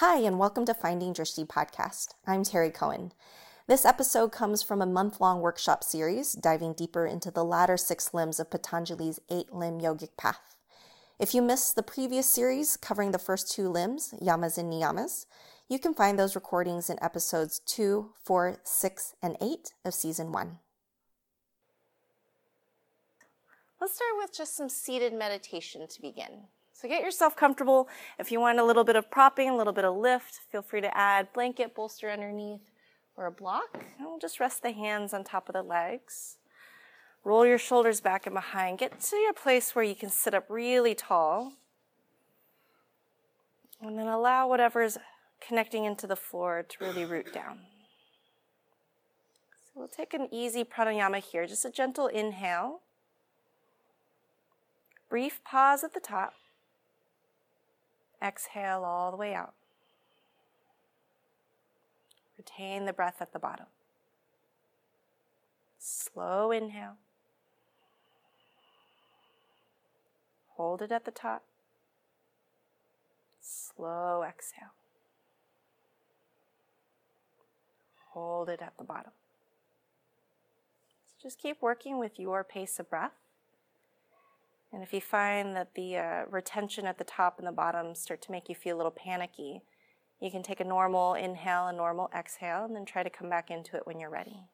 Hi, and welcome to Finding Drishti podcast. I'm Terry Cohen. This episode comes from a month long workshop series diving deeper into the latter six limbs of Patanjali's eight limb yogic path. If you missed the previous series covering the first two limbs, yamas and niyamas, you can find those recordings in episodes 2, 4, 6, and 8 of season 1. Let's start with just some seated meditation to begin. So get yourself comfortable. If you want a little bit of propping, a little bit of lift, feel free to add blanket, bolster underneath, or a block. And we'll just rest the hands on top of the legs. Roll your shoulders back and behind. Get to your place where you can sit up really tall. And then allow whatever's connecting into the floor to really root down. So we'll take an easy pranayama here, just a gentle inhale. Brief pause at the top. Exhale all the way out. Retain the breath at the bottom. Slow inhale. Hold it at the top. Slow exhale. Hold it at the bottom. So just keep working with your pace of breath. And if you find that the uh, retention at the top and the bottom start to make you feel a little panicky, you can take a normal inhale and normal exhale and then try to come back into it when you're ready.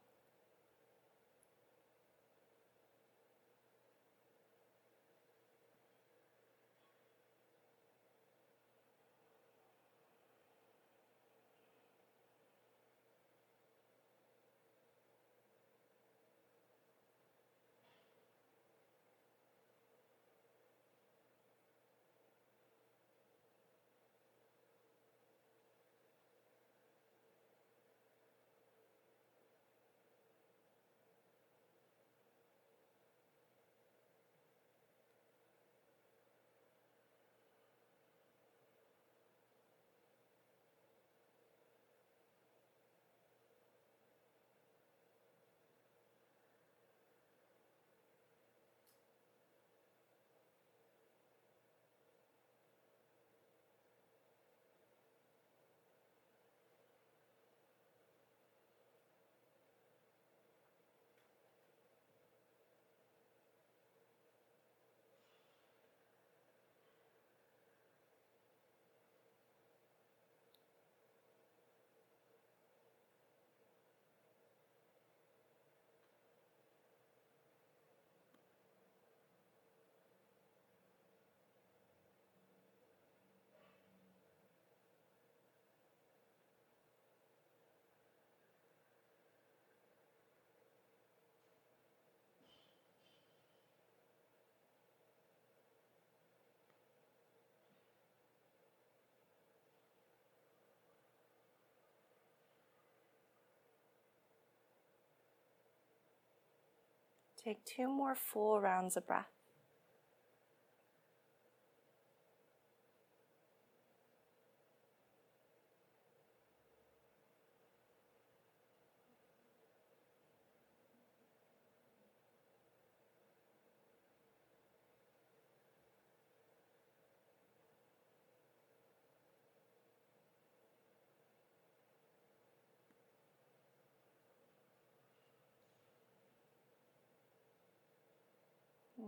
Take two more full rounds of breath.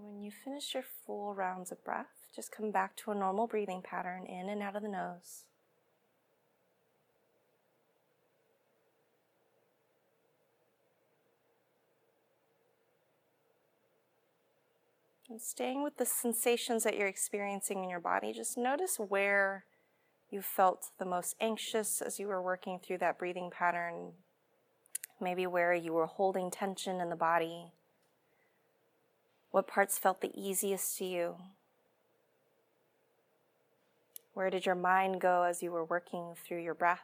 When you finish your full rounds of breath, just come back to a normal breathing pattern in and out of the nose. And staying with the sensations that you're experiencing in your body, just notice where you felt the most anxious as you were working through that breathing pattern. Maybe where you were holding tension in the body. What parts felt the easiest to you? Where did your mind go as you were working through your breath?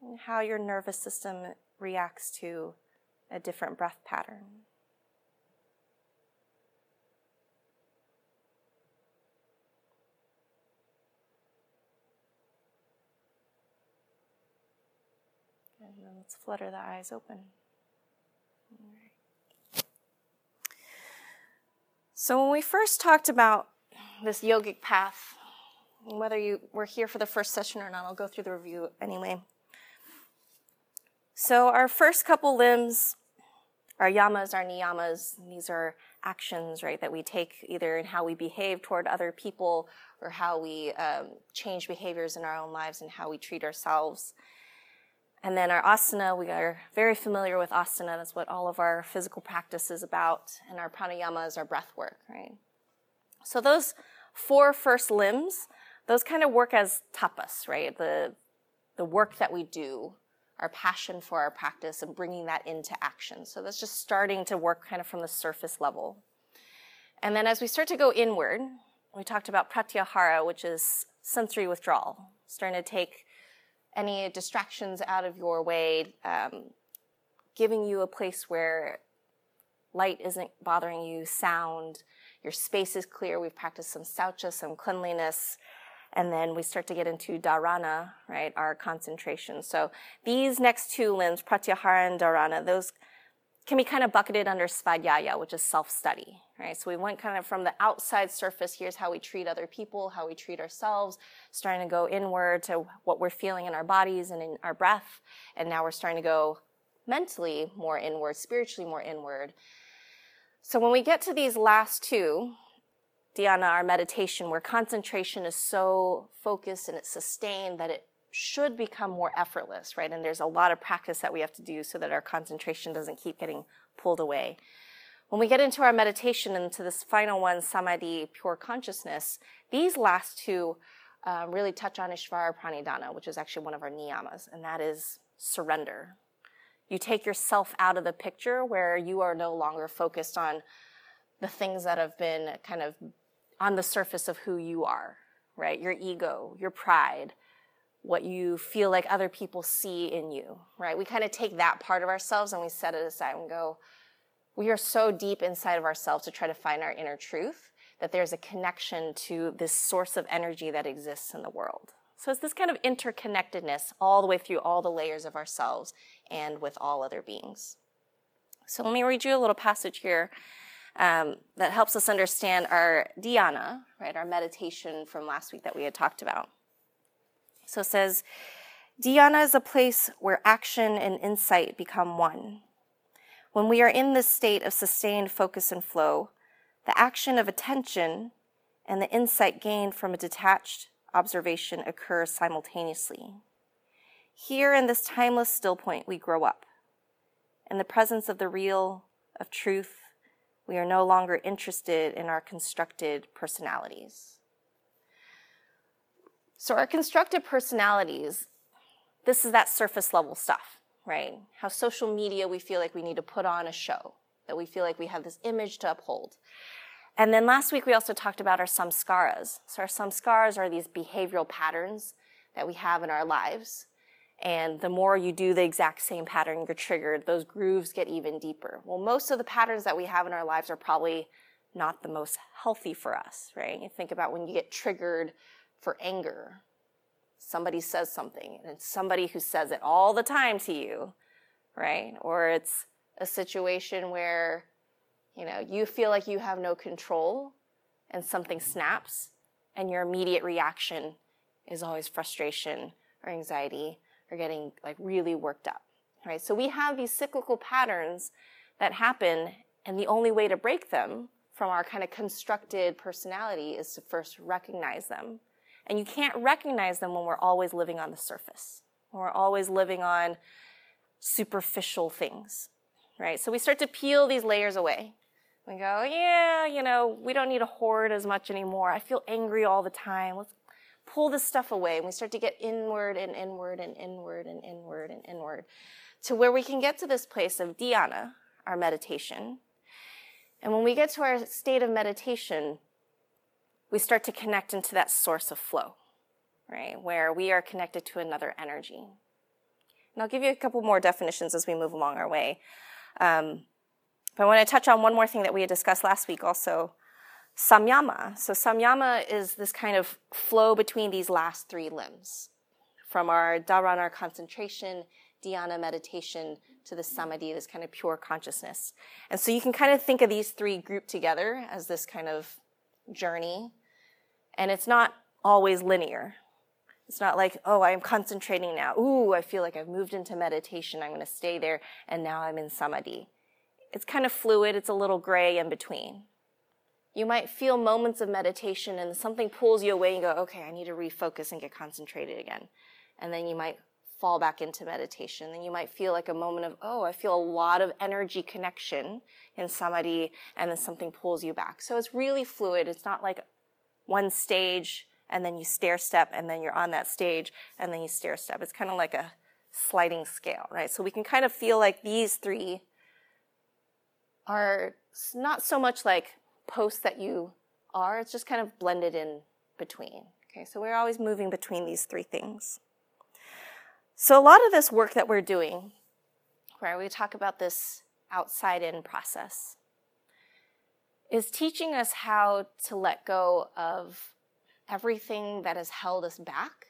And how your nervous system reacts to a different breath pattern. And then let's flutter the eyes open. So, when we first talked about this yogic path, Whether you were here for the first session or not, I'll go through the review anyway. So, our first couple limbs our yamas, our niyamas, these are actions, right, that we take either in how we behave toward other people or how we um, change behaviors in our own lives and how we treat ourselves. And then our asana, we are very familiar with asana. That's what all of our physical practice is about. And our pranayama is our breath work, right? So those four first limbs, those kind of work as tapas, right? The, the work that we do, our passion for our practice and bringing that into action. So that's just starting to work kind of from the surface level. And then as we start to go inward, we talked about pratyahara, which is sensory withdrawal, starting to take any distractions out of your way, um, giving you a place where light isn't bothering you, sound, your space is clear. We've practiced some saucha, some cleanliness, and then we start to get into dharana, right, our concentration. So these next two limbs, pratyahara and dharana, those can be kind of bucketed under svadhyaya, which is self-study, right? So we went kind of from the outside surface, here's how we treat other people, how we treat ourselves, starting to go inward to what we're feeling in our bodies and in our breath. And now we're starting to go mentally more inward, spiritually more inward. So when we get to these last two, dhyana, our meditation, where concentration is so focused and it's sustained that it should become more effortless, right? And there's a lot of practice that we have to do so that our concentration doesn't keep getting pulled away. When we get into our meditation into this final one, samadhi, pure consciousness, these last two uh, really touch on Ishvara Pranidhana, which is actually one of our niyamas, and that is surrender. You take yourself out of the picture where you are no longer focused on the things that have been kind of on the surface of who you are, right? Your ego, your pride, what you feel like other people see in you, right? We kind of take that part of ourselves and we set it aside and go, we are so deep inside of ourselves to try to find our inner truth that there's a connection to this source of energy that exists in the world. So it's this kind of interconnectedness all the way through all the layers of ourselves and with all other beings. So let me read you a little passage here um, that helps us understand our dhyana, right, our meditation from last week that we had talked about. So it says, Dhyana is a place where action and insight become one. When we are in this state of sustained focus and flow, the action of attention and the insight gained from a detached observation occur simultaneously. Here in this timeless still point, we grow up. In the presence of the real, of truth, we are no longer interested in our constructed personalities. So, our constructed personalities, this is that surface level stuff, right? How social media, we feel like we need to put on a show, that we feel like we have this image to uphold. And then last week we also talked about our samskaras. So, our samskaras are these behavioral patterns that we have in our lives. And the more you do the exact same pattern, you're triggered, those grooves get even deeper. Well, most of the patterns that we have in our lives are probably not the most healthy for us, right? You think about when you get triggered for anger. Somebody says something, and it's somebody who says it all the time to you, right? Or it's a situation where, you know, you feel like you have no control and something snaps, and your immediate reaction is always frustration or anxiety or getting like really worked up, right? So we have these cyclical patterns that happen, and the only way to break them from our kind of constructed personality is to first recognize them and you can't recognize them when we're always living on the surface, when we're always living on superficial things, right? So we start to peel these layers away. We go, yeah, you know, we don't need to hoard as much anymore. I feel angry all the time. Let's pull this stuff away. And we start to get inward and inward and inward and inward and inward to where we can get to this place of dhyana, our meditation. And when we get to our state of meditation, we start to connect into that source of flow, right? Where we are connected to another energy. And I'll give you a couple more definitions as we move along our way. Um, but I want to touch on one more thing that we had discussed last week also samyama. So, samyama is this kind of flow between these last three limbs from our dharana concentration, dhyana meditation, to the samadhi, this kind of pure consciousness. And so you can kind of think of these three grouped together as this kind of journey and it's not always linear. It's not like, oh, I'm concentrating now. Ooh, I feel like I've moved into meditation. I'm going to stay there and now I'm in samadhi. It's kind of fluid. It's a little gray in between. You might feel moments of meditation and something pulls you away and go, okay, I need to refocus and get concentrated again. And then you might fall back into meditation. Then you might feel like a moment of, oh, I feel a lot of energy connection in samadhi, and then something pulls you back. So it's really fluid. It's not like one stage and then you stair step and then you're on that stage and then you stair step. It's kind of like a sliding scale, right? So we can kind of feel like these three are not so much like posts that you are, it's just kind of blended in between. Okay, so we're always moving between these three things. So a lot of this work that we're doing, where we talk about this outside in process, is teaching us how to let go of everything that has held us back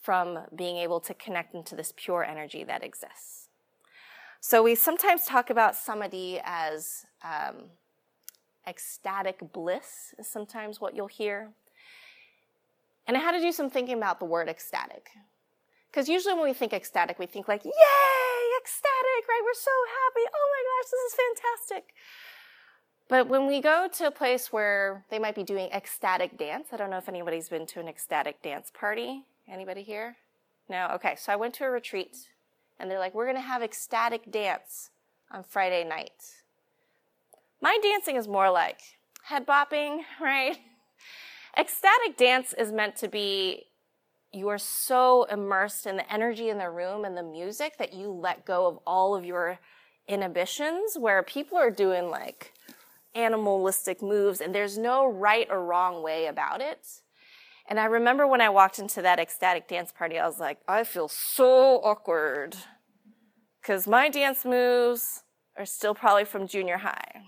from being able to connect into this pure energy that exists. So we sometimes talk about samadhi as um, ecstatic bliss, is sometimes what you'll hear. And I had to do some thinking about the word ecstatic. Because usually when we think ecstatic, we think like, yay, ecstatic, right? We're so happy. Oh my gosh, this is fantastic. But when we go to a place where they might be doing ecstatic dance, I don't know if anybody's been to an ecstatic dance party. Anybody here? No? Okay, so I went to a retreat and they're like, we're to have ecstatic dance on Friday night. My dancing is more like head bopping, right? Ecstatic dance is meant to be you are so immersed in the energy in the room and the music that you let go of all of your inhibitions where people are doing like animalistic moves, and there's no right or wrong way about it. And I remember when I walked into that ecstatic dance party, I was like, I feel so awkward. Because my dance moves are still probably from junior high.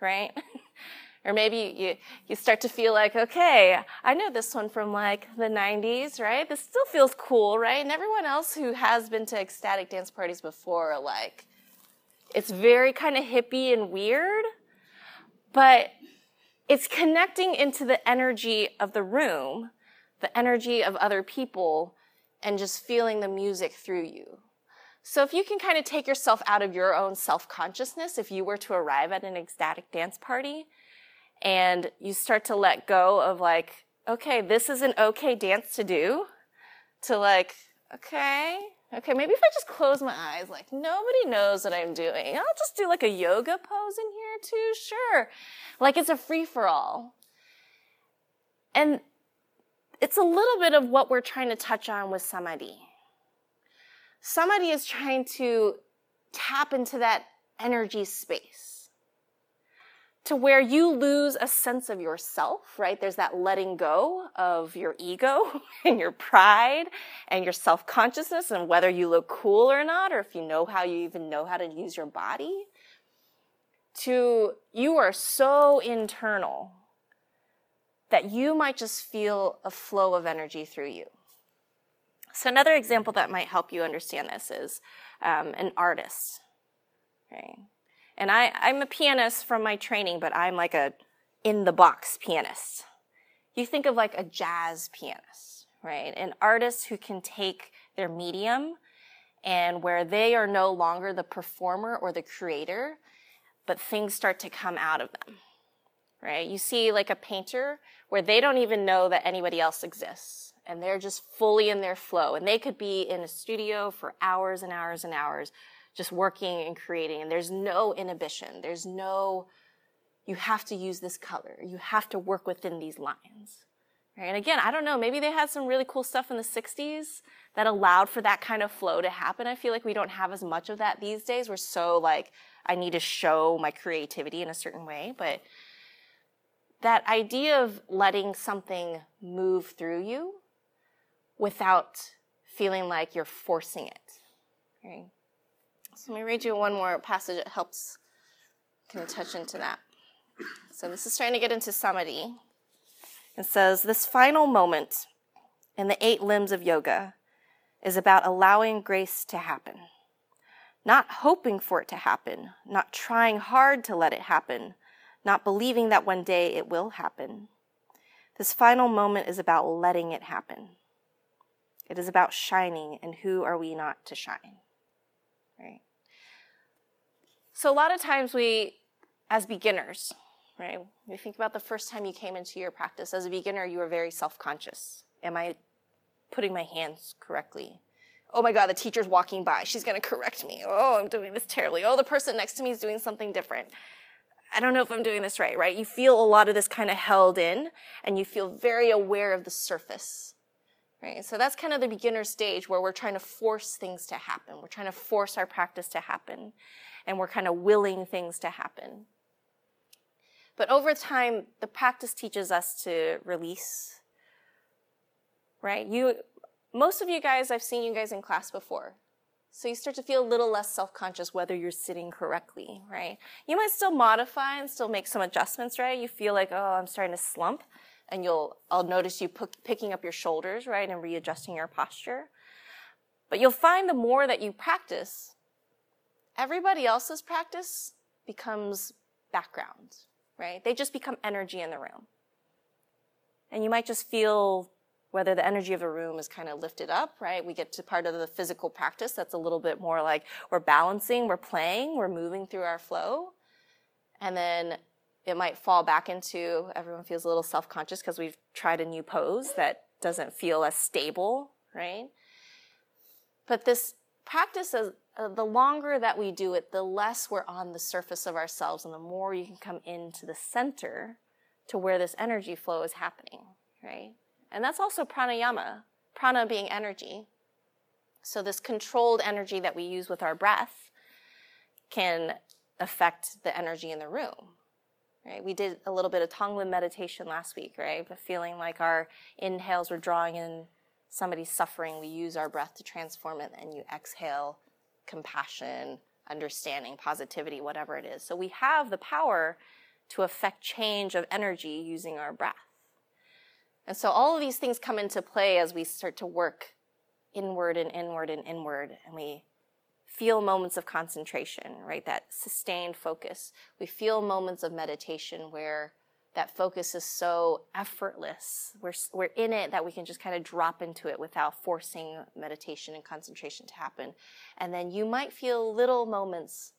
Right? or maybe you, you start to feel like, okay, I know this one from like the 90s, right? This still feels cool, right? And everyone else who has been to ecstatic dance parties before like, it's very kind of hippie and weird, but it's connecting into the energy of the room, the energy of other people, and just feeling the music through you. So if you can kind of take yourself out of your own self-consciousness, if you were to arrive at an ecstatic dance party and you start to let go of like, okay, this is an okay dance to do, to like, okay, Okay, maybe if I just close my eyes, like nobody knows what I'm doing. I'll just do like a yoga pose in here too, sure. Like it's a free for all. And it's a little bit of what we're trying to touch on with samadhi. Samadhi is trying to tap into that energy space to where you lose a sense of yourself, right? There's that letting go of your ego and your pride and your self consciousness and whether you look cool or not, or if you know how you even know how to use your body. To you are so internal that you might just feel a flow of energy through you. So, another example that might help you understand this is um, an artist. Right? And I, I'm a pianist from my training, but I'm like a in the box pianist. You think of like a jazz pianist, right? An artist who can take their medium and where they are no longer the performer or the creator, but things start to come out of them, right? You see like a painter where they don't even know that anybody else exists and they're just fully in their flow and they could be in a studio for hours and hours and hours just working and creating and there's no inhibition. There's no, you have to use this color. You have to work within these lines. Right? And again, I don't know, maybe they had some really cool stuff in the 60s that allowed for that kind of flow to happen. I feel like we don't have as much of that these days. We're so like, I need to show my creativity in a certain way. But that idea of letting something move through you without feeling like you're forcing it. Right? So let me read you one more passage that helps kind of touch into that. So this is trying to get into samadhi. It says, This final moment in the eight limbs of yoga is about allowing grace to happen. Not hoping for it to happen, not trying hard to let it happen, not believing that one day it will happen. This final moment is about letting it happen. It is about shining, and who are we not to shine? Right? So, a lot of times we, as beginners, right, we think about the first time you came into your practice. As a beginner, you were very self conscious. Am I putting my hands correctly? Oh my God, the teacher's walking by. She's going to correct me. Oh, I'm doing this terribly. Oh, the person next to me is doing something different. I don't know if I'm doing this right, right? You feel a lot of this kind of held in and you feel very aware of the surface, right? So that's kind of the beginner stage where we're trying to force things to happen. We're trying to force our practice to happen and we're kind of willing things to happen. But over time, the practice teaches us to release, right? You, most of you guys, I've seen you guys in class before. So you start to feel a little less self-conscious whether you're sitting correctly, right? You might still modify and still make some adjustments, right? You feel like, oh, I'm starting to slump, and you'll, I'll notice you p- picking up your shoulders, right, and readjusting your posture. But you'll find the more that you practice, everybody else's practice becomes background, right? They just become energy in the room. And you might just feel whether the energy of the room is kind of lifted up, right? We get to part of the physical practice that's a little bit more like we're balancing, we're playing, we're moving through our flow. And then it might fall back into everyone feels a little self conscious because we've tried a new pose that doesn't feel as stable, right? But this practice, is, uh, the longer that we do it, the less we're on the surface of ourselves and the more you can come into the center to where this energy flow is happening, right? And that's also pranayama, prana being energy. So, this controlled energy that we use with our breath can affect the energy in the room. Right? We did a little bit of Tonglen meditation last week, right? But feeling like our inhales were drawing in somebody's suffering, we use our breath to transform it, and you exhale compassion, understanding, positivity, whatever it is. So we have the power to affect change of energy using our breath. And so all of these things come into play as we start to work inward and inward and inward, and we feel moments of concentration, right? That sustained focus. We feel moments of meditation where that focus is so effortless. We're, we're in it that we can just kind of drop into it without forcing meditation and concentration to happen. And then you might feel little moments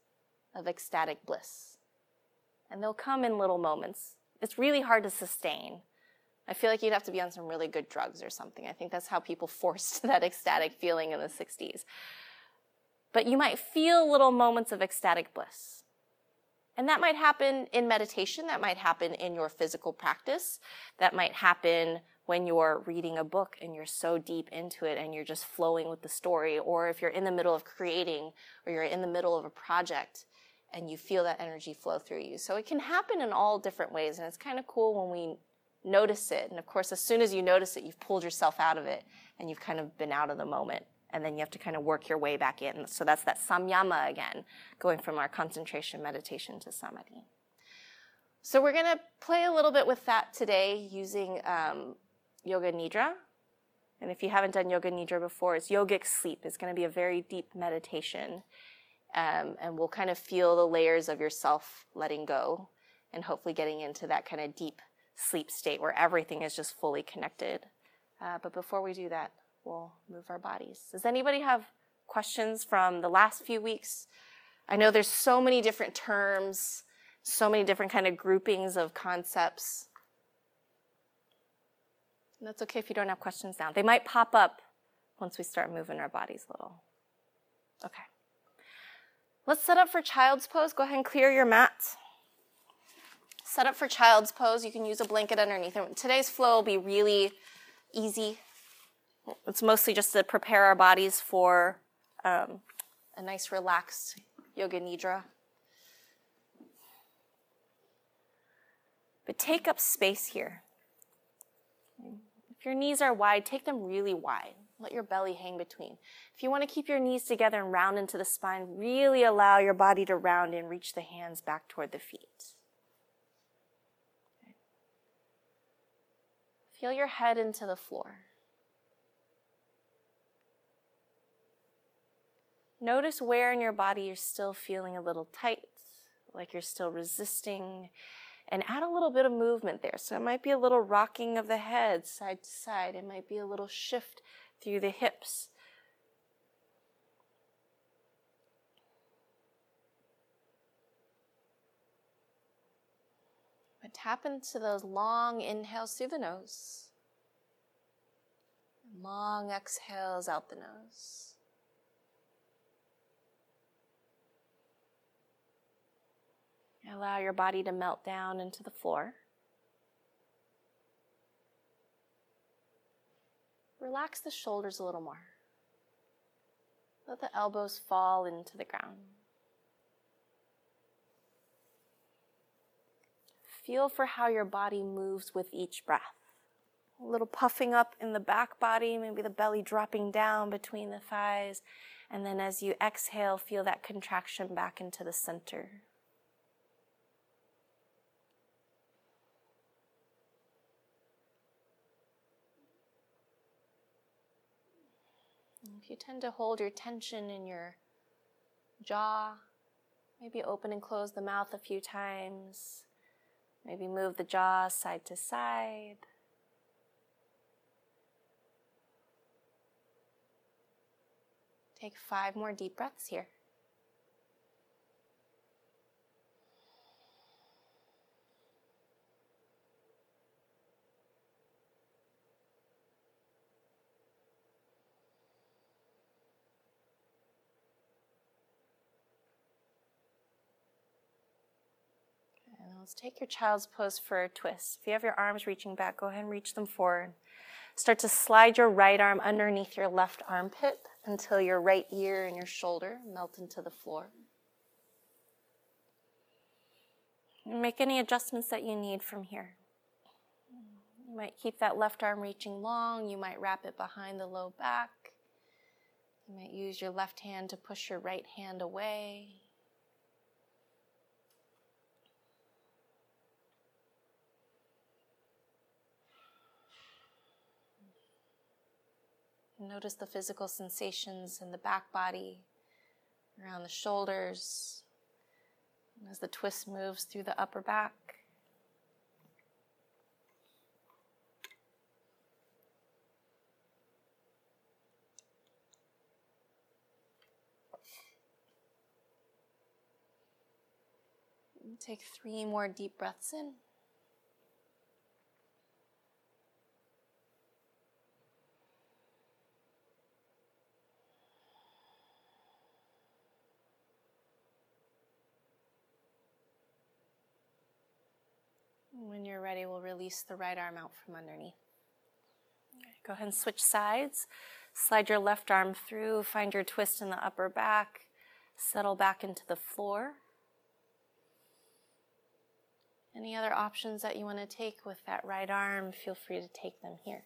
of ecstatic bliss. And they'll come in little moments. It's really hard to sustain. I feel like you'd have to be on some really good drugs or something. I think that's how people forced that ecstatic feeling in the 60s. But you might feel little moments of ecstatic bliss. And that might happen in meditation, that might happen in your physical practice, that might happen when you're reading a book and you're so deep into it and you're just flowing with the story, or if you're in the middle of creating or you're in the middle of a project and you feel that energy flow through you. So it can happen in all different ways, and it's kind of cool when we notice it. And of course, as soon as you notice it, you've pulled yourself out of it and you've kind of been out of the moment. And then you have to kind of work your way back in. So that's that samyama again, going from our concentration meditation to samadhi. So we're going to play a little bit with that today using um, Yoga Nidra. And if you haven't done Yoga Nidra before, it's yogic sleep. It's going to be a very deep meditation. Um, and we'll kind of feel the layers of yourself letting go and hopefully getting into that kind of deep sleep state where everything is just fully connected. Uh, but before we do that, we'll move our bodies. Does anybody have questions from the last few weeks? I know there's so many different terms, so many different kind of groupings of concepts. And that's okay if you don't have questions now. They might pop up once we start moving our bodies a little. Okay. Let's set up for child's pose. Go ahead and clear your mat. Set up for child's pose. You can use a blanket underneath. Today's flow will be really easy. It's mostly just to prepare our bodies for um, a nice relaxed yoga nidra. But take up space here. If your knees are wide, take them really wide. Let your belly hang between. If you want to keep your knees together and round into the spine, really allow your body to round and reach the hands back toward the feet. Feel your head into the floor. Notice where in your body you're still feeling a little tight, like you're still resisting, and add a little bit of movement there. So it might be a little rocking of the head side to side, it might be a little shift through the hips. But tap into those long inhales through the nose, long exhales out the nose. Allow your body to melt down into the floor. Relax the shoulders a little more. Let the elbows fall into the ground. Feel for how your body moves with each breath. A little puffing up in the back body, maybe the belly dropping down between the thighs. And then as you exhale, feel that contraction back into the center. If you tend to hold your tension in your jaw, maybe open and close the mouth a few times. Maybe move the jaw side to side. Take five more deep breaths here. Take your child's pose for a twist. If you have your arms reaching back, go ahead and reach them forward. Start to slide your right arm underneath your left armpit until your right ear and your shoulder melt into the floor. Make any adjustments that you need from here. You might keep that left arm reaching long. You might wrap it behind the low back. You might use your left hand to push your right hand away. Notice the physical sensations in the back body, around the shoulders, as the twist moves through the upper back. Take three more deep breaths in. When you're ready, we'll release the right arm out from underneath. Go ahead and switch sides. Slide your left arm through, find your twist in the upper back, settle back into the floor. Any other options that you want to take with that right arm, feel free to take them here.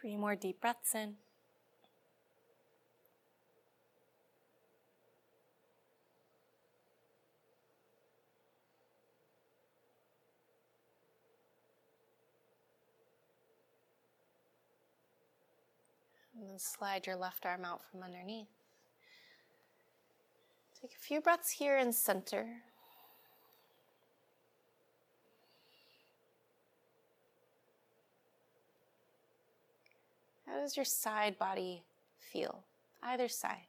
Three more deep breaths in. And then slide your left arm out from underneath. Take a few breaths here in center. How does your side body feel? Either side.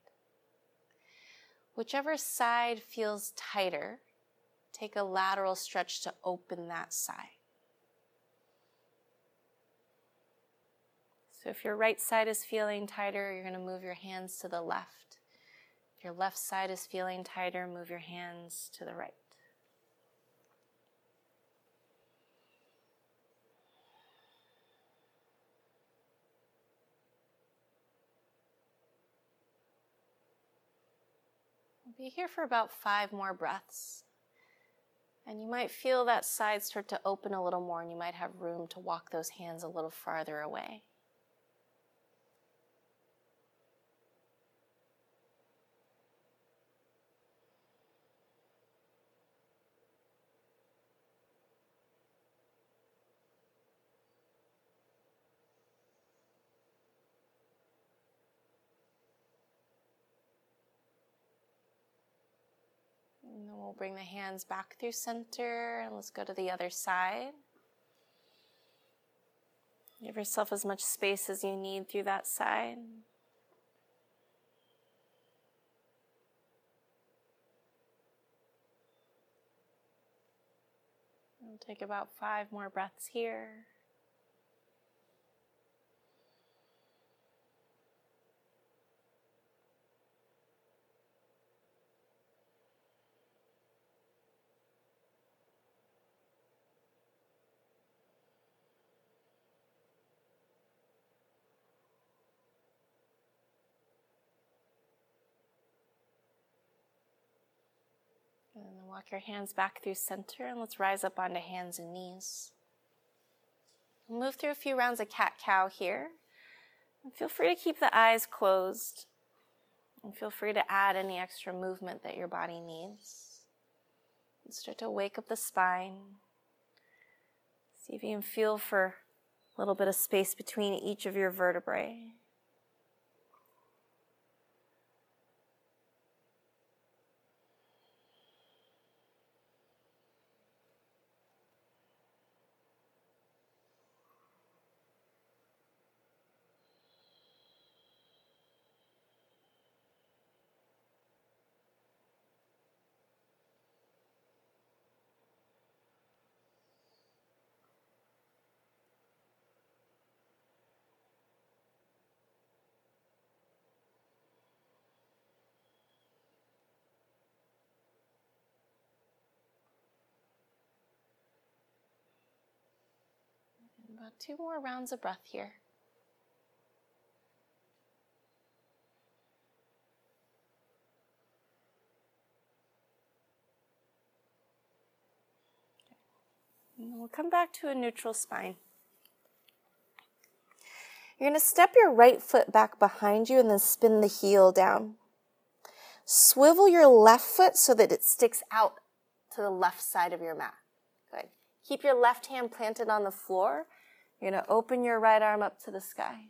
Whichever side feels tighter, take a lateral stretch to open that side. So if your right side is feeling tighter, you're going to move your hands to the left. If your left side is feeling tighter, move your hands to the right. Be here for about five more breaths. And you might feel that side start to open a little more, and you might have room to walk those hands a little farther away. And then we'll bring the hands back through center and let's go to the other side. Give yourself as much space as you need through that side. We'll take about five more breaths here. And then walk your hands back through center and let's rise up onto hands and knees. move through a few rounds of cat cow here. And feel free to keep the eyes closed. And feel free to add any extra movement that your body needs. And start to wake up the spine. See if you can feel for a little bit of space between each of your vertebrae. Two more rounds of breath here. We'll come back to a neutral spine. You're going to step your right foot back behind you and then spin the heel down. Swivel your left foot so that it sticks out to the left side of your mat. Good. Keep your left hand planted on the floor you're going to open your right arm up to the sky.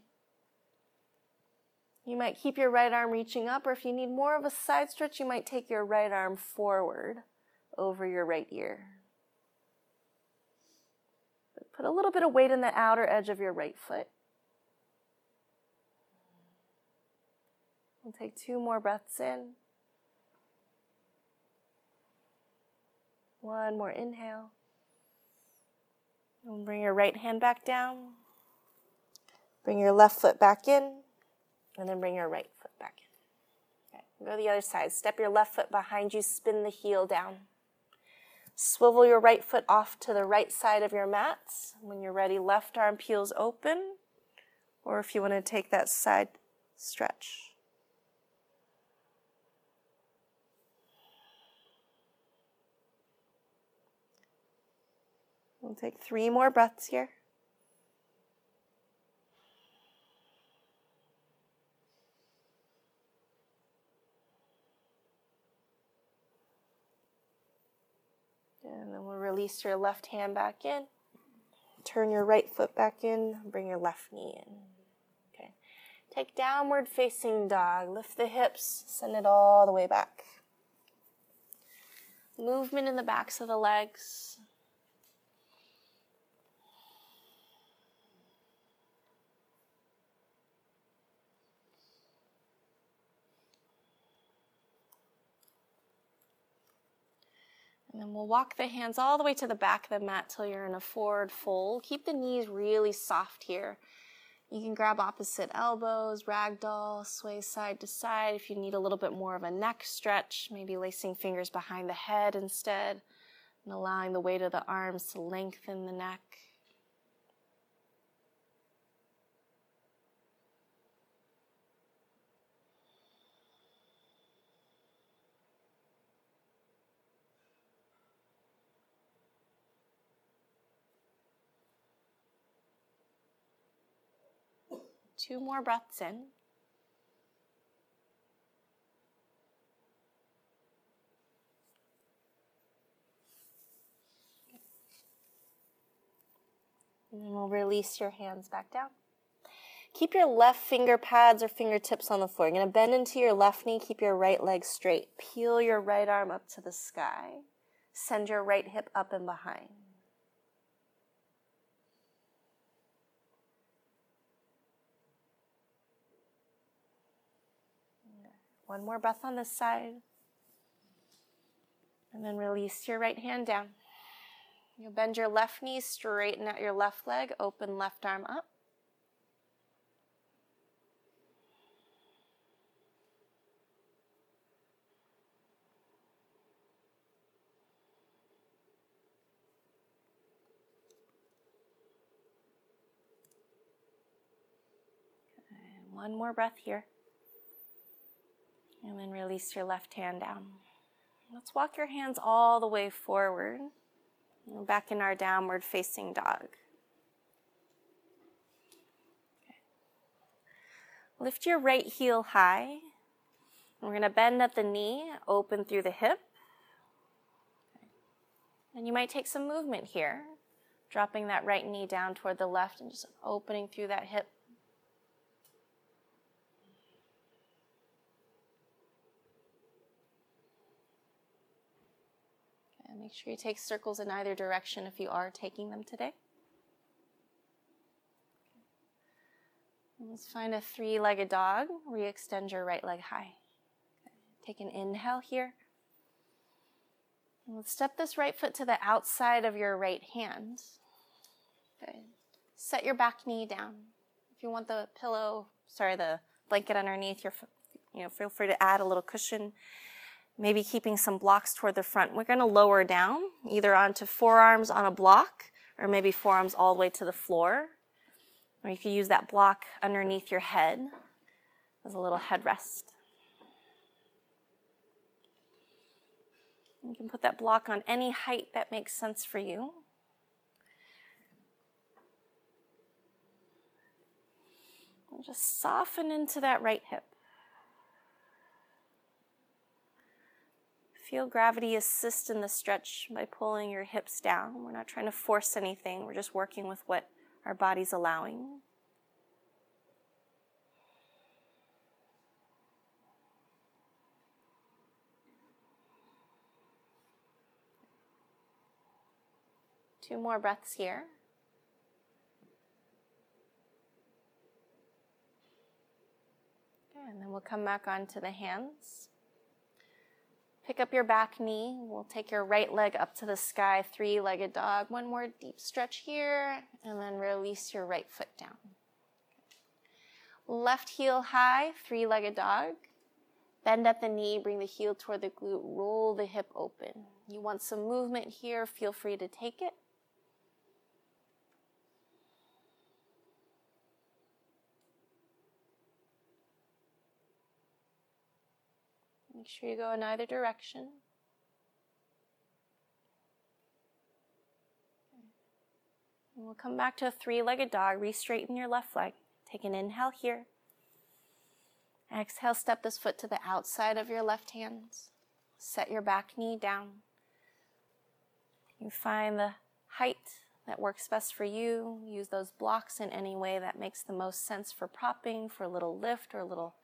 You might keep your right arm reaching up, or if you need more of a side stretch, you might take your right arm forward over your right ear. Put a little bit of weight in the outer edge of your right foot. We'll take two more breaths in. One more inhale. And bring your right hand back down. Bring your left foot back in. And then bring your right foot back in. Okay, go to the other side. Step your left foot behind you, spin the heel down. Swivel your right foot off to the right side of your mat. When you're ready, left arm peels open. Or if you want to take that side stretch. We'll take three more breaths here. And then we'll release your left hand back in. Turn your right foot back in. Bring your left knee in. Okay. Take downward facing dog. Lift the hips. Send it all the way back. Movement in the backs of the legs. And then we'll walk the hands all the way to the back of the mat till you're in a forward fold. Keep the knees really soft here. You can grab opposite elbows, ragdoll, sway side to side if you need a little bit more of a neck stretch, maybe lacing fingers behind the head instead, and allowing the weight of the arms to lengthen the neck. Two more breaths in. And we'll release your hands back down. Keep your left finger pads or fingertips on the floor. You're going to bend into your left knee, keep your right leg straight. Peel your right arm up to the sky. Send your right hip up and behind. One more breath on this side. And then release your right hand down. You'll bend your left knee, straighten out your left leg, open left arm up. one more breath here. And then release your left hand down. Let's walk your hands all the way forward. Back in our downward facing dog. Lift your right heel high. We're going to bend at the knee, open through the hip. And you might take some movement here, dropping that right knee down toward the left and just opening through that hip Make sure you take circles in either direction if you are taking them today. Let's find a three legged dog. Re extend your right leg high. Take an inhale here. let's step this right foot to the outside of your right hand. Okay. Set your back knee down. If you want the pillow, sorry, the blanket underneath, your, you know, feel free to add a little cushion maybe keeping some blocks toward the front. We're going to lower down either onto forearms on a block or maybe forearms all the way to the floor. Or you can use that block underneath your head as a little headrest. You can put that block on any height that makes sense for you. And just soften into that right hip. Feel gravity assist in the stretch by pulling your hips down. We're not trying to force anything, we're just working with what our body's allowing. Two more breaths here. And then we'll come back onto the hands. Pick up your back knee. We'll take your right leg up to the sky, three legged dog. One more deep stretch here, and then release your right foot down. Left heel high, three legged dog. Bend at the knee, bring the heel toward the glute, roll the hip open. You want some movement here, feel free to take it. Make sure you go in either direction. And we'll come back to a three legged dog. Re straighten your left leg. Take an inhale here. Exhale, step this foot to the outside of your left hand. Set your back knee down. You find the height that works best for you. Use those blocks in any way that makes the most sense for propping, for a little lift or a little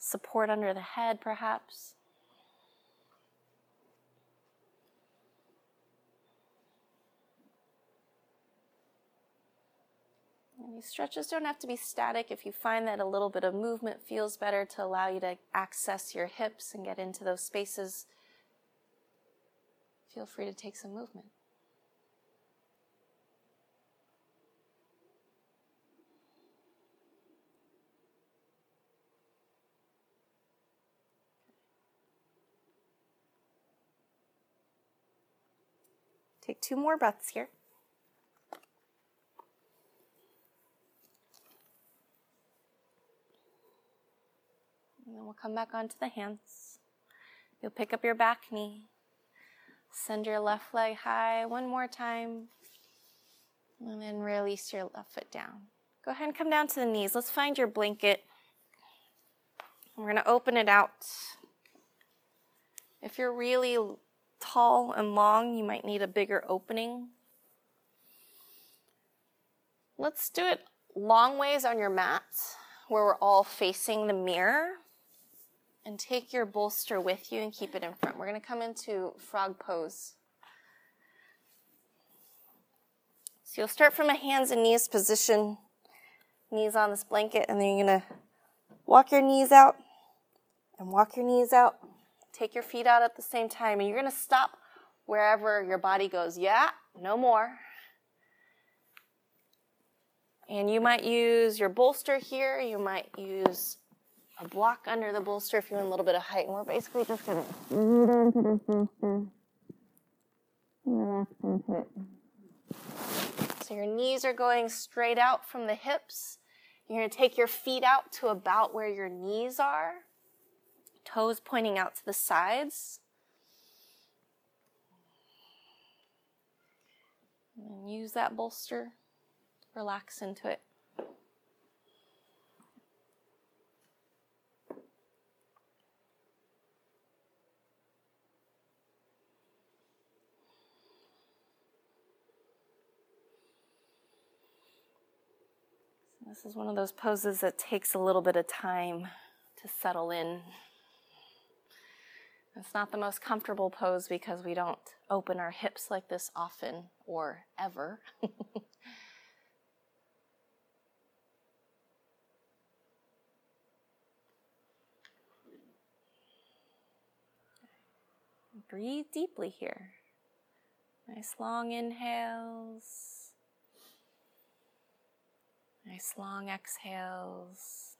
support under the head, perhaps. And these stretches don't have to be static. If you find that a little bit of movement feels better to allow you to access your hips and get into those spaces, feel free to take some movement. Take two more breaths here. And then we'll come back onto the hands. You'll pick up your back knee. Send your left leg high one more time. And then release your left foot down. Go ahead and come down to the knees. Let's find your blanket. We're going to open it out. If you're really tall and long, you might need a bigger opening. Let's do it long ways on your mat where we're all facing the mirror. And take your bolster with you and keep it in front. We're going to come into frog pose. So you'll start from a hands and knees position, knees on this blanket, and then you're going to walk your knees out and walk your knees out. Take your feet out at the same time, and you're going to stop wherever your body goes. Yeah, no more. And you might use your bolster here. You might use a block under the bolster if you want a little bit of height. And we're basically just going to. So your knees are going straight out from the hips. You're going to take your feet out to about where your knees are, toes pointing out to the sides. And use that bolster relax into it. This is one of those poses that takes a little bit of time to settle in. It's not the most comfortable pose because we don't open our hips like this often or ever. Breathe deeply here. Nice long inhales. Nice long exhales.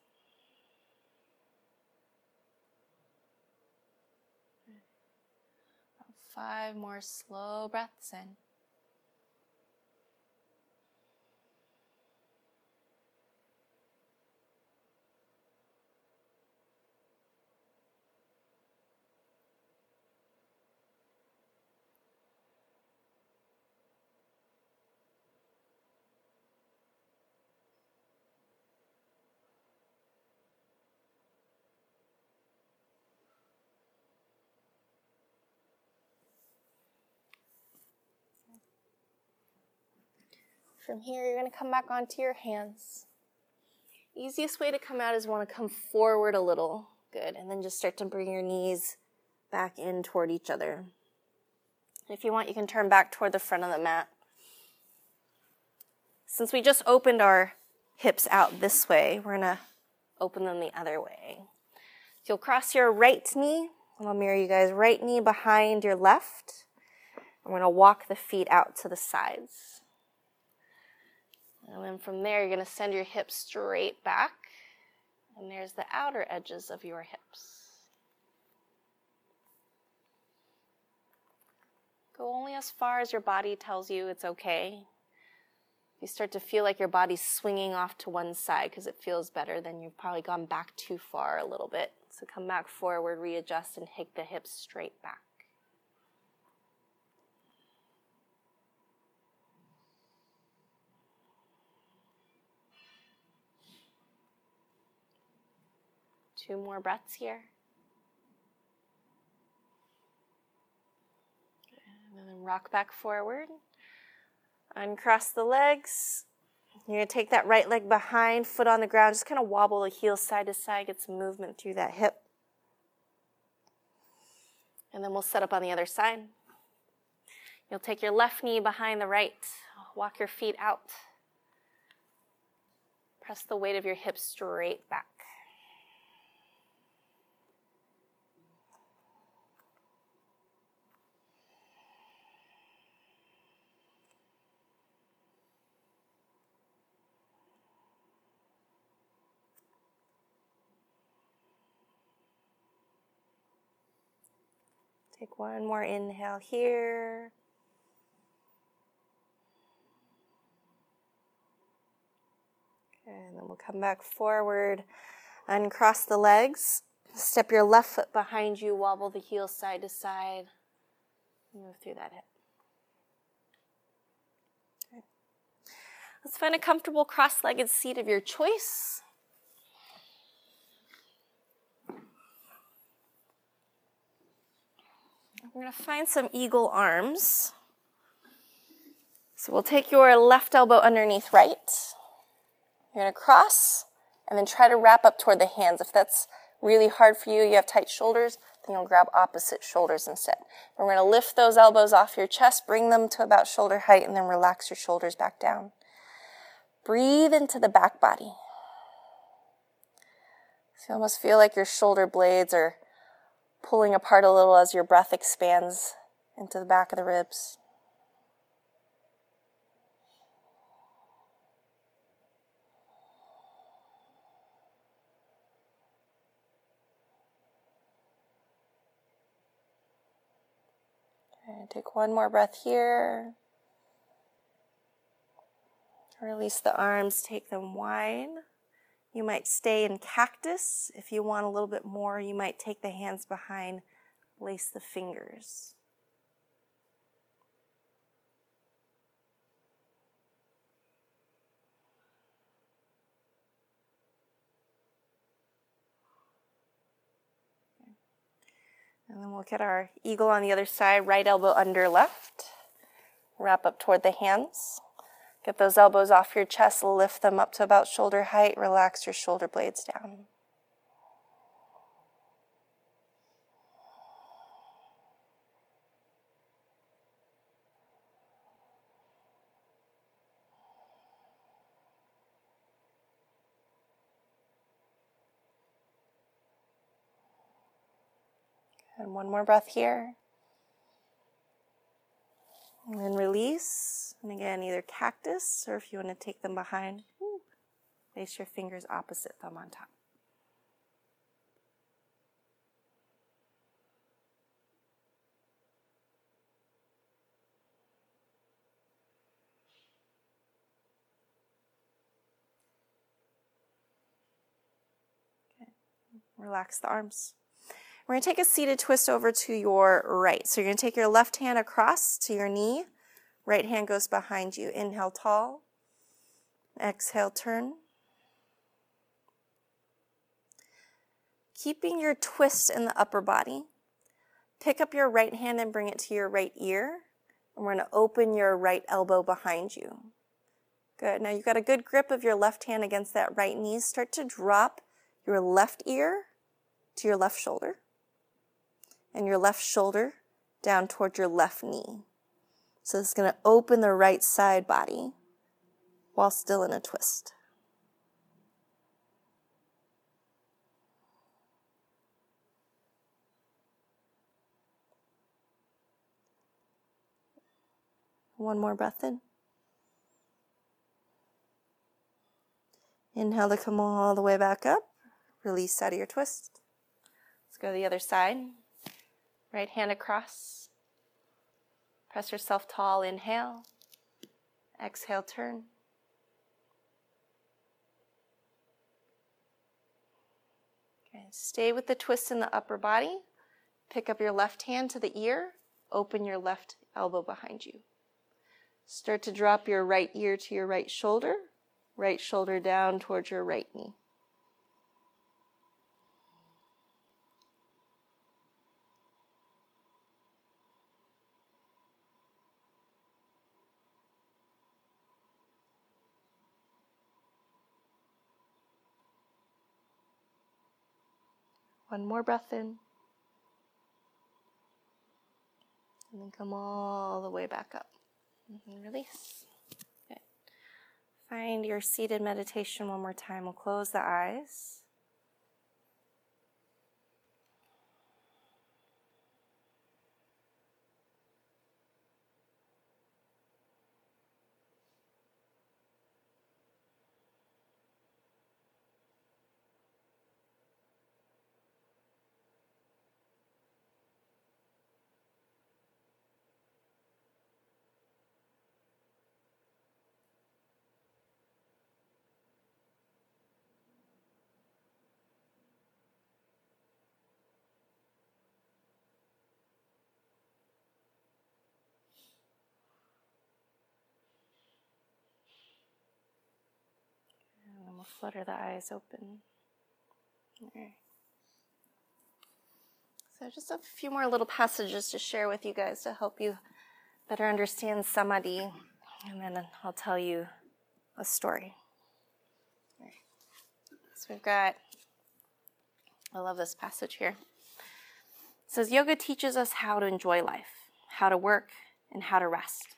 About five more slow breaths in. From here, you're going to come back onto your hands. Easiest way to come out is want to come forward a little. Good. And then just start to bring your knees back in toward each other. If you want, you can turn back toward the front of the mat. Since we just opened our hips out this way, we're going to open them the other way. You'll cross your right knee. I'll mirror you guys. Right knee behind your left. I'm going to walk the feet out to the sides. And then from there, you're going to send your hips straight back. And there's the outer edges of your hips. Go only as far as your body tells you it's okay. If you start to feel like your body's swinging off to one side because it feels better, then you've probably gone back too far a little bit. So come back forward, readjust, and take the hips straight back. Two more breaths here. And then rock back forward. Uncross the legs. You're going to take that right leg behind, foot on the ground, just kind of wobble the heel side to side, get some movement through that hip. And then we'll set up on the other side. You'll take your left knee behind the right, walk your feet out. Press the weight of your hips straight back. Take one more inhale here. And then we'll come back forward, uncross the legs. Step your left foot behind you, wobble the heels side to side. Move through that hip. Let's find a comfortable cross legged seat of your choice. We're going to find some eagle arms. So we'll take your left elbow underneath right. You're going to cross and then try to wrap up toward the hands. If that's really hard for you, you have tight shoulders, then you'll grab opposite shoulders instead. We're going to lift those elbows off your chest, bring them to about shoulder height, and then relax your shoulders back down. Breathe into the back body. So you almost feel like your shoulder blades are pulling apart a little as your breath expands into the back of the ribs. Okay, take one more breath here. Release the arms, take them wide. You might stay in cactus. If you want a little bit more, you might take the hands behind, lace the fingers. And then we'll get our eagle on the other side, right elbow under left. Wrap up toward the hands. Get those elbows off your chest, lift them up to about shoulder height, relax your shoulder blades down. And one more breath here. And then release. And again, either cactus or if you want to take them behind, place your fingers opposite thumb on top. Okay. Relax the arms. We're going to take a seated twist over to your right. So you're going to take your left hand across to your knee. Right hand goes behind you. Inhale tall. Exhale turn. Keeping your twist in the upper body. Pick up your right hand and bring it to your right ear. And we're going to open your right elbow behind you. Good. Now you've got a good grip of your left hand against that right knee. Start to drop your left ear to your left shoulder and your left shoulder down toward your left knee. So it's going to open the right side body while still in a twist. One more breath in. Inhale to come all the way back up. Release out of your twist. Let's go to the other side. Right hand across. Press yourself tall. Inhale. Exhale, turn. Okay, stay with the twist in the upper body. Pick up your left hand to the ear. Open your left elbow behind you. Start to drop your right ear to your right shoulder. Right shoulder down towards your right knee. One more breath in. And then come all the way back up. And release. Okay. Find your seated meditation one more time. We'll close the eyes. We'll flutter the eyes open. Okay. So, just a few more little passages to share with you guys to help you better understand samadhi, and then I'll tell you a story. Right. So, we've got, I love this passage here. It says, Yoga teaches us how to enjoy life, how to work, and how to rest.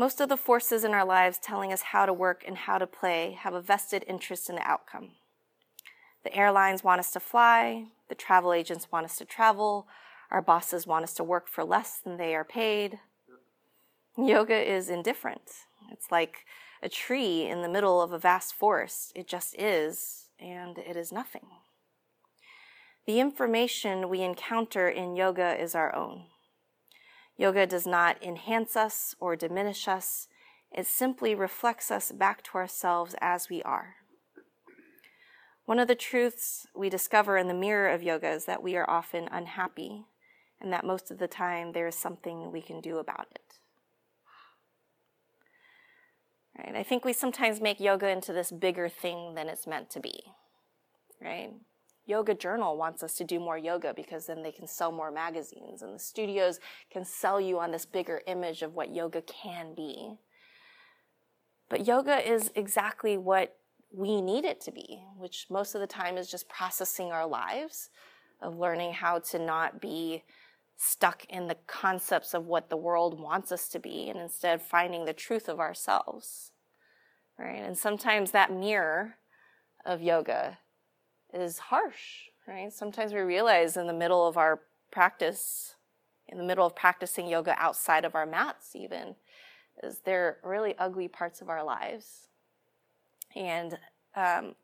Most of the forces in our lives telling us how to work and how to play have a vested interest in the outcome. The airlines want us to fly, the travel agents want us to travel, our bosses want us to work for less than they are paid. Yoga is indifferent. It's like a tree in the middle of a vast forest. It just is, and it is nothing. The information we encounter in yoga is our own. Yoga does not enhance us or diminish us, it simply reflects us back to ourselves as we are. One of the truths we discover in the mirror of yoga is that we are often unhappy and that most of the time there is something we can do about it. Right? I think we sometimes make yoga into this bigger thing than it's meant to be. Right? Yoga Journal wants us to do more yoga because then they can sell more magazines and the studios can sell you on this bigger image of what yoga can be. But yoga is exactly what we need it to be, which most of the time is just processing our lives, of learning how to not be stuck in the concepts of what the world wants us to be and instead finding the truth of ourselves. Right? And sometimes that mirror of yoga is harsh, right? Sometimes we realize in the middle of our practice, in the middle of practicing yoga outside of our mats, even, is there really ugly parts of our lives. And um,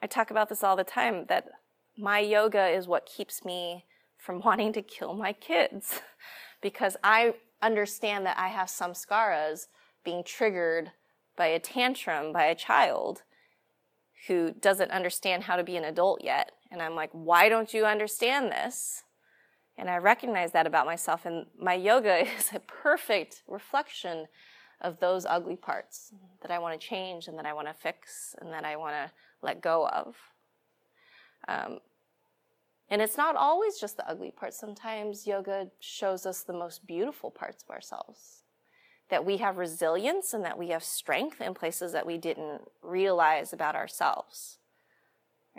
I talk about this all the time that my yoga is what keeps me from wanting to kill my kids because I understand that I have samskaras being triggered by a tantrum by a child who doesn't understand how to be an adult yet. And I'm like, why don't you understand this? And I recognize that about myself. And my yoga is a perfect reflection of those ugly parts that I want to change and that I want to fix and that I want to let go of. Um, and it's not always just the ugly parts. Sometimes yoga shows us the most beautiful parts of ourselves that we have resilience and that we have strength in places that we didn't realize about ourselves.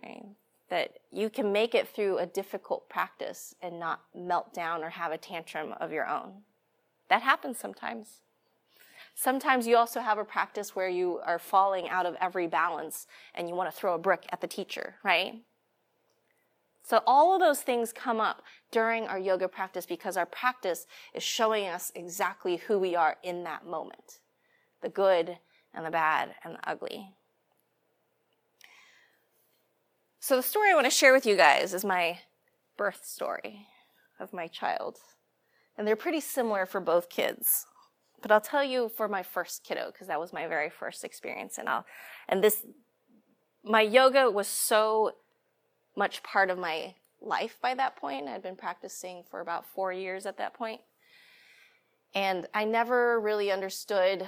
Right? That you can make it through a difficult practice and not melt down or have a tantrum of your own. That happens sometimes. Sometimes you also have a practice where you are falling out of every balance and you want to throw a brick at the teacher, right? So all of those things come up during our yoga practice because our practice is showing us exactly who we are in that moment. The good and the bad and the ugly. So the story I want to share with you guys is my birth story of my child. And they're pretty similar for both kids. But I'll tell you for my first kiddo, because that was my very first experience. And I'll, and this, my yoga was so much part of my life by that point. I'd been practicing for about four years at that point. And I never really understood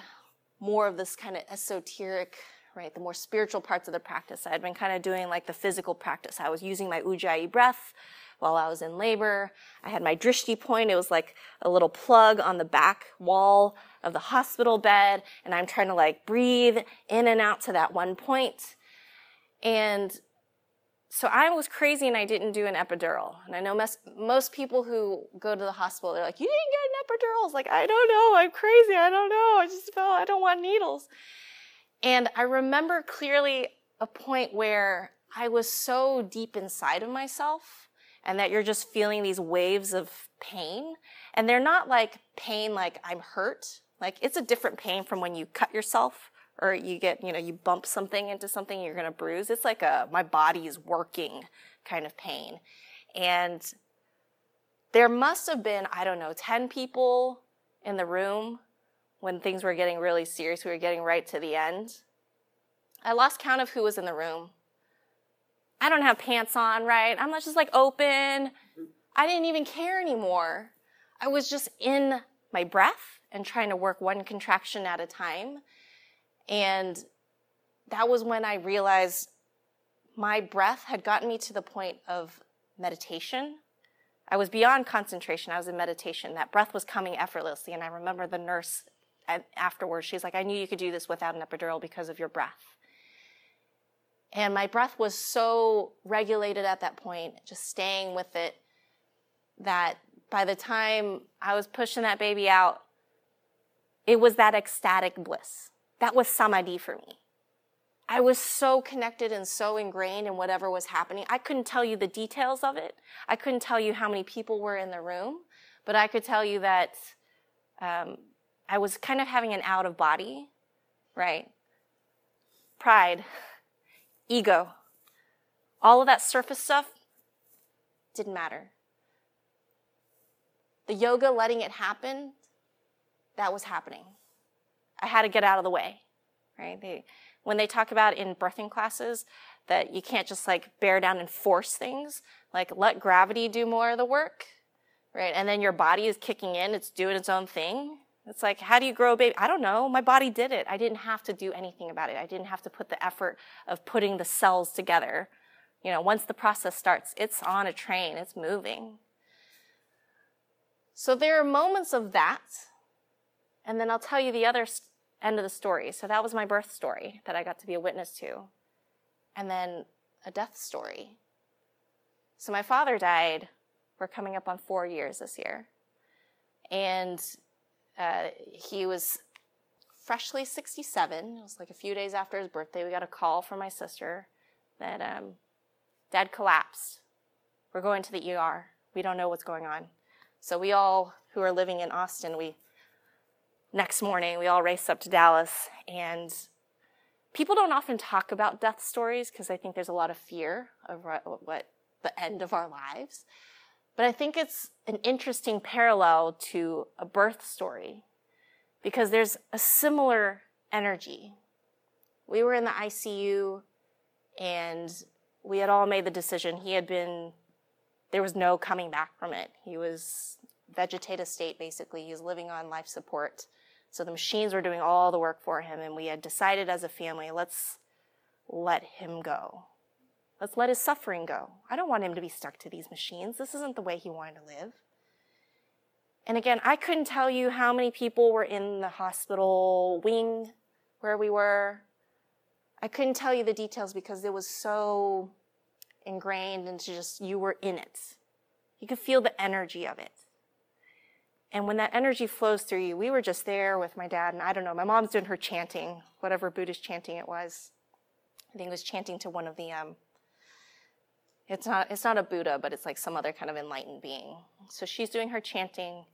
more of this kind of esoteric, right, the more spiritual parts of the practice. I had been kind of doing like the physical practice. I was using my ujjayi breath while I was in labor. I had my drishti point. It was like a little plug on the back wall of the hospital bed. And I'm trying to like breathe in and out to that one point. And so I was crazy and I didn't do an epidural. And I know most, most people who go to the hospital, they're like, you didn't get an epidural. It's like, I don't know. I'm crazy. I don't know. I just felt I don't want needles. And I remember clearly a point where I was so deep inside of myself and that you're just feeling these waves of pain. And they're not like pain like I'm hurt. Like it's a different pain from when you cut yourself or you get, you know, you bump something into something, you're going to bruise. It's like a, my body is working kind of pain. And there must have been, I don't know, 10 people in the room when things were getting really serious. We were getting right to the end. I lost count of who was in the room. I don't have pants on, right? I'm not just like open. I didn't even care anymore. I was just in my breath and trying to work one contraction at a time. And that was when I realized my breath had gotten me to the point of meditation. I was beyond concentration. I was in meditation. That breath was coming effortlessly. And I remember the nurse afterwards, she's like, I knew you could do this without an epidural because of your breath. And my breath was so regulated at that point, just staying with it, that by the time I was pushing that baby out, it was that ecstatic bliss. That was samadhi for me. I was so connected and so ingrained in whatever was happening. I couldn't tell you the details of it. I couldn't tell you how many people were in the room, but I could tell you that um, I was kind of having an out of body, right? Pride, ego, all of that surface stuff didn't matter. The yoga, letting it happen, that was happening. I had to get out of the way, right? They, when they talk about in birthing classes that you can't just like bear down and force things, like let gravity do more of the work, right? And then your body is kicking in, it's doing its own thing. It's like, how do you grow a baby? I don't know. My body did it. I didn't have to do anything about it. I didn't have to put the effort of putting the cells together. You know, once the process starts, it's on a train, it's moving. So there are moments of that. And then I'll tell you the other end of the story. So that was my birth story that I got to be a witness to. And then a death story. So my father died. We're coming up on four years this year. And uh, he was freshly 67. It was like a few days after his birthday. We got a call from my sister that um, dad collapsed. We're going to the ER. We don't know what's going on. So we all who are living in Austin, we next morning, we all raced up to Dallas. And people don't often talk about death stories because I think there's a lot of fear of what, what the end of our lives. But I think it's an interesting parallel to a birth story because there's a similar energy. We were in the ICU and we had all made the decision. He had been, there was no coming back from it. He was vegetative state basically. He was living on life support. So the machines were doing all the work for him, and we had decided as a family, let's let him go. Let's let his suffering go. I don't want him to be stuck to these machines. This isn't the way he wanted to live. And again, I couldn't tell you how many people were in the hospital wing where we were. I couldn't tell you the details because it was so ingrained into just you were in it. You could feel the energy of it. And when that energy flows through you, we were just there with my dad, and I don't know, my mom's doing her chanting, whatever Buddhist chanting it was. I think it was chanting to one of the, um, it's not, it's not a Buddha, but it's like some other kind of enlightened being. So she's doing her chanting,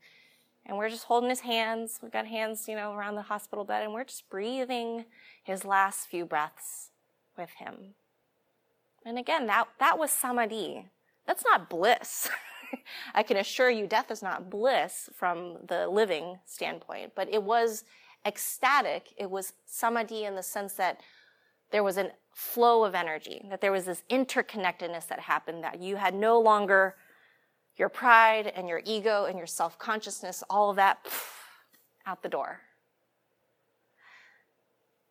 and we're just holding his hands. We've got hands, you know, around the hospital bed, and we're just breathing his last few breaths with him. And again, that, that was samadhi. That's not bliss. I can assure you death is not bliss from the living standpoint, but it was ecstatic. It was samadhi in the sense that there was a flow of energy, that there was this interconnectedness that happened, that you had no longer your pride and your ego and your self consciousness, all of that pff, out the door.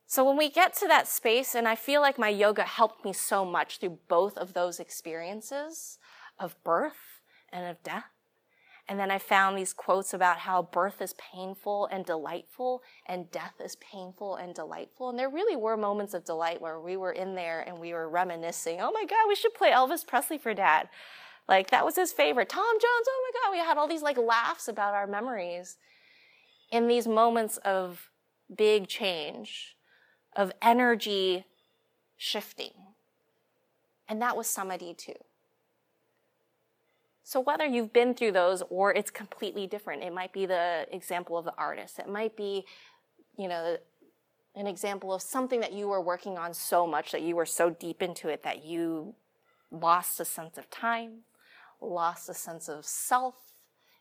So when we get to that space, and I feel like my yoga helped me so much through both of those experiences of birth and of death. And then I found these quotes about how birth is painful and delightful, and death is painful and delightful. And there really were moments of delight where we were in there and we were reminiscing, oh my God, we should play Elvis Presley for dad. Like that was his favorite. Tom Jones, oh my God. We had all these like laughs about our memories in these moments of big change, of energy shifting. And that was samadhi too. So whether you've been through those or it's completely different, it might be the example of the artist. It might be, you know, an example of something that you were working on so much that you were so deep into it that you lost a sense of time, lost a sense of self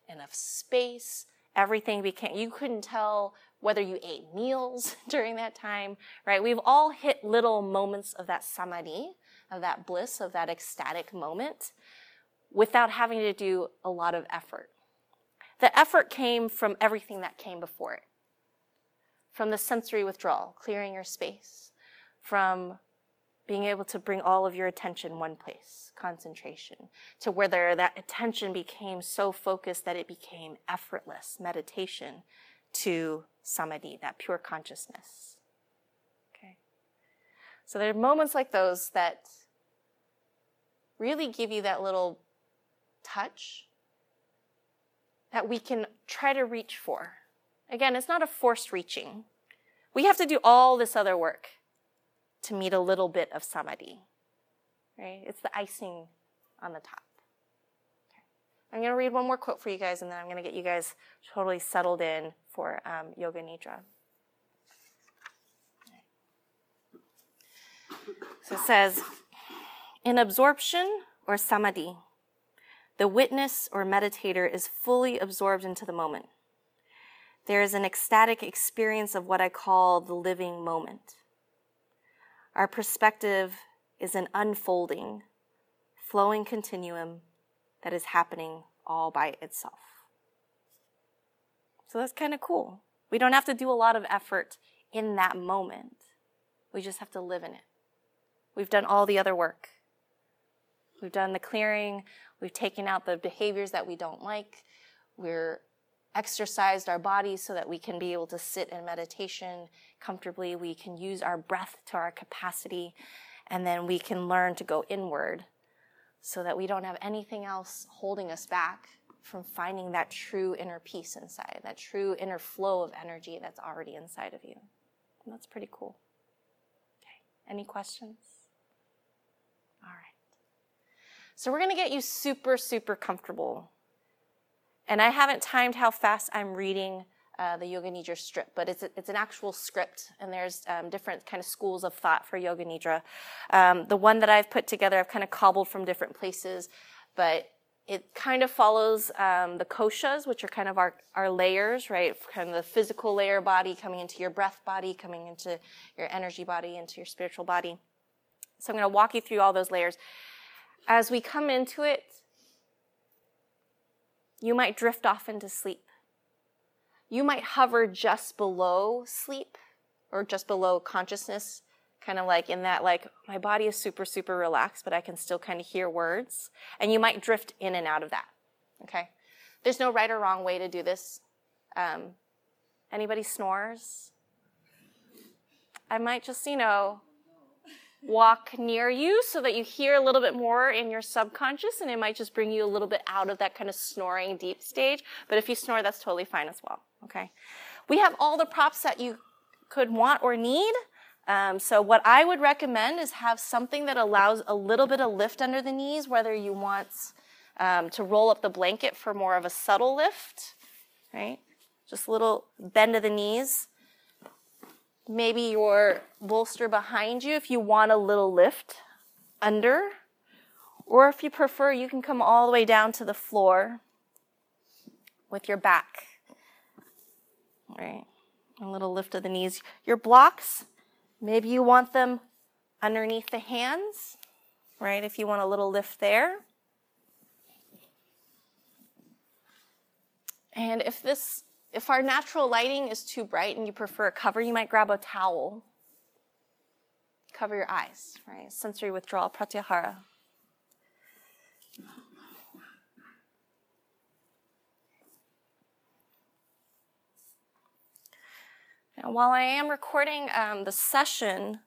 and of space. Everything became, you couldn't tell whether you ate meals during that time, right? We've all hit little moments of that samadhi, of that bliss, of that ecstatic moment without having to do a lot of effort. The effort came from everything that came before it. From the sensory withdrawal, clearing your space, from being able to bring all of your attention one place, concentration, to whether that attention became so focused that it became effortless meditation to samadhi, that pure consciousness. Okay. So there are moments like those that really give you that little touch that we can try to reach for. Again, it's not a forced reaching. We have to do all this other work to meet a little bit of samadhi. Right? It's the icing on the top. I'm going to read one more quote for you guys, and then I'm going to get you guys totally settled in for um, Yoga Nidra. So it says, in absorption or samadhi, the witness or meditator is fully absorbed into the moment. There is an ecstatic experience of what I call the living moment. Our perspective is an unfolding, flowing continuum that is happening all by itself. So that's kind of cool. We don't have to do a lot of effort in that moment. We just have to live in it. We've done all the other work. We've done the clearing. We've taken out the behaviors that we don't like. We're exercised our bodies so that we can be able to sit in meditation comfortably. We can use our breath to our capacity, and then we can learn to go inward so that we don't have anything else holding us back from finding that true inner peace inside, that true inner flow of energy that's already inside of you. And that's pretty cool. Okay, any questions? All right. So we're going to get you super, super comfortable and I haven't timed how fast I'm reading uh, the Yoga Nidra strip, but it's, it's an actual script, and there's um, different kind of schools of thought for Yoga Nidra. Um, the one that I've put together, I've kind of cobbled from different places, but it kind of follows um, the koshas, which are kind of our, our layers, right? Kind of the physical layer body coming into your breath body, coming into your energy body, into your spiritual body. So I'm going to walk you through all those layers. As we come into it, you might drift off into sleep. You might hover just below sleep or just below consciousness, kind of like in that, like, my body is super, super relaxed, but I can still kind of hear words. And you might drift in and out of that. Okay? There's no right or wrong way to do this. Um, anybody snores? I might just, you know, walk near you so that you hear a little bit more in your subconscious and it might just bring you a little bit out of that kind of snoring deep stage. But if you snore, that's totally fine as well. Okay. We have all the props that you could want or need. Um, so what I would recommend is have something that allows a little bit of lift under the knees, whether you want um, to roll up the blanket for more of a subtle lift, right? Just a little bend of the knees maybe your bolster behind you if you want a little lift under. Or if you prefer, you can come all the way down to the floor with your back. Right? A little lift of the knees. Your blocks, maybe you want them underneath the hands, right? If you want a little lift there. And if this if our natural lighting is too bright and you prefer a cover, you might grab a towel. Cover your eyes, right? Sensory withdrawal, pratyahara. Now, while I am recording um, the session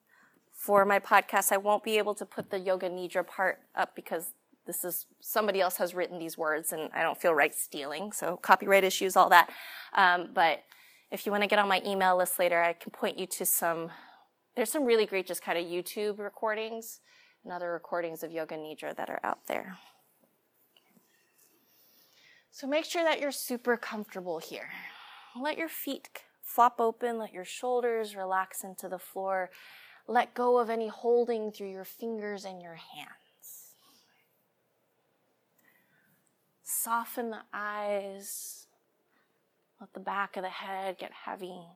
for my podcast, I won't be able to put the Yoga Nidra part up because this is somebody else has written these words and I don't feel right stealing. So copyright issues, all that. Um, but if you want to get on my email list later, I can point you to some, there's some really great just kind of YouTube recordings and other recordings of Yoga Nidra that are out there. So make sure that you're super comfortable here. Let your feet flop open, let your shoulders relax into the floor. Let go of any holding through your fingers and your hands. Soften the eyes. Let the back of the head get heavy.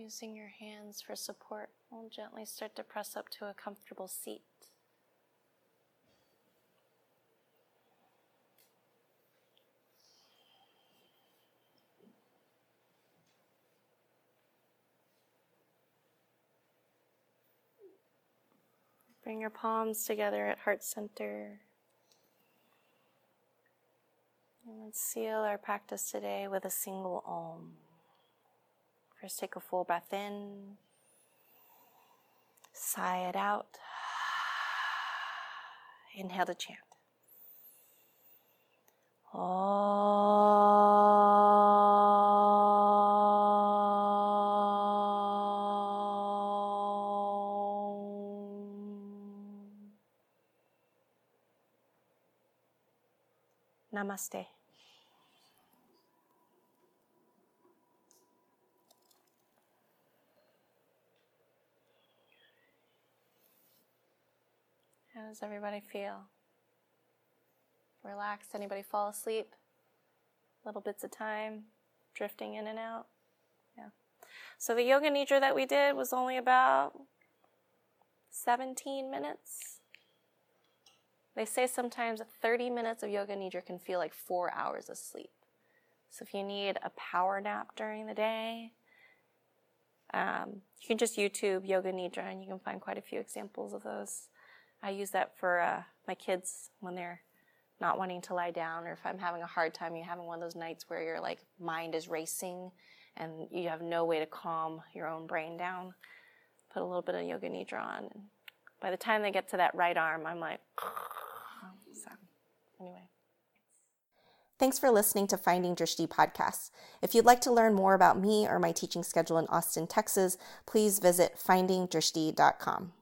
Using your hands for support, we'll gently start to press up to a comfortable seat. Bring your palms together at heart center. And let's seal our practice today with a single Om. First, take a full breath in, sigh it out. Inhale to chant. Namaste. How does everybody feel? Relaxed? Anybody fall asleep? Little bits of time, drifting in and out? Yeah. So the yoga nidra that we did was only about 17 minutes. They say sometimes 30 minutes of yoga nidra can feel like four hours of sleep. So if you need a power nap during the day, um, you can just YouTube yoga nidra and you can find quite a few examples of those. I use that for uh, my kids when they're not wanting to lie down, or if I'm having a hard time, you're having one of those nights where your like mind is racing and you have no way to calm your own brain down. Put a little bit of yoga nidra on. And by the time they get to that right arm, I'm like, so anyway. Thanks for listening to Finding Drishti podcasts. If you'd like to learn more about me or my teaching schedule in Austin, Texas, please visit findingdrishti.com.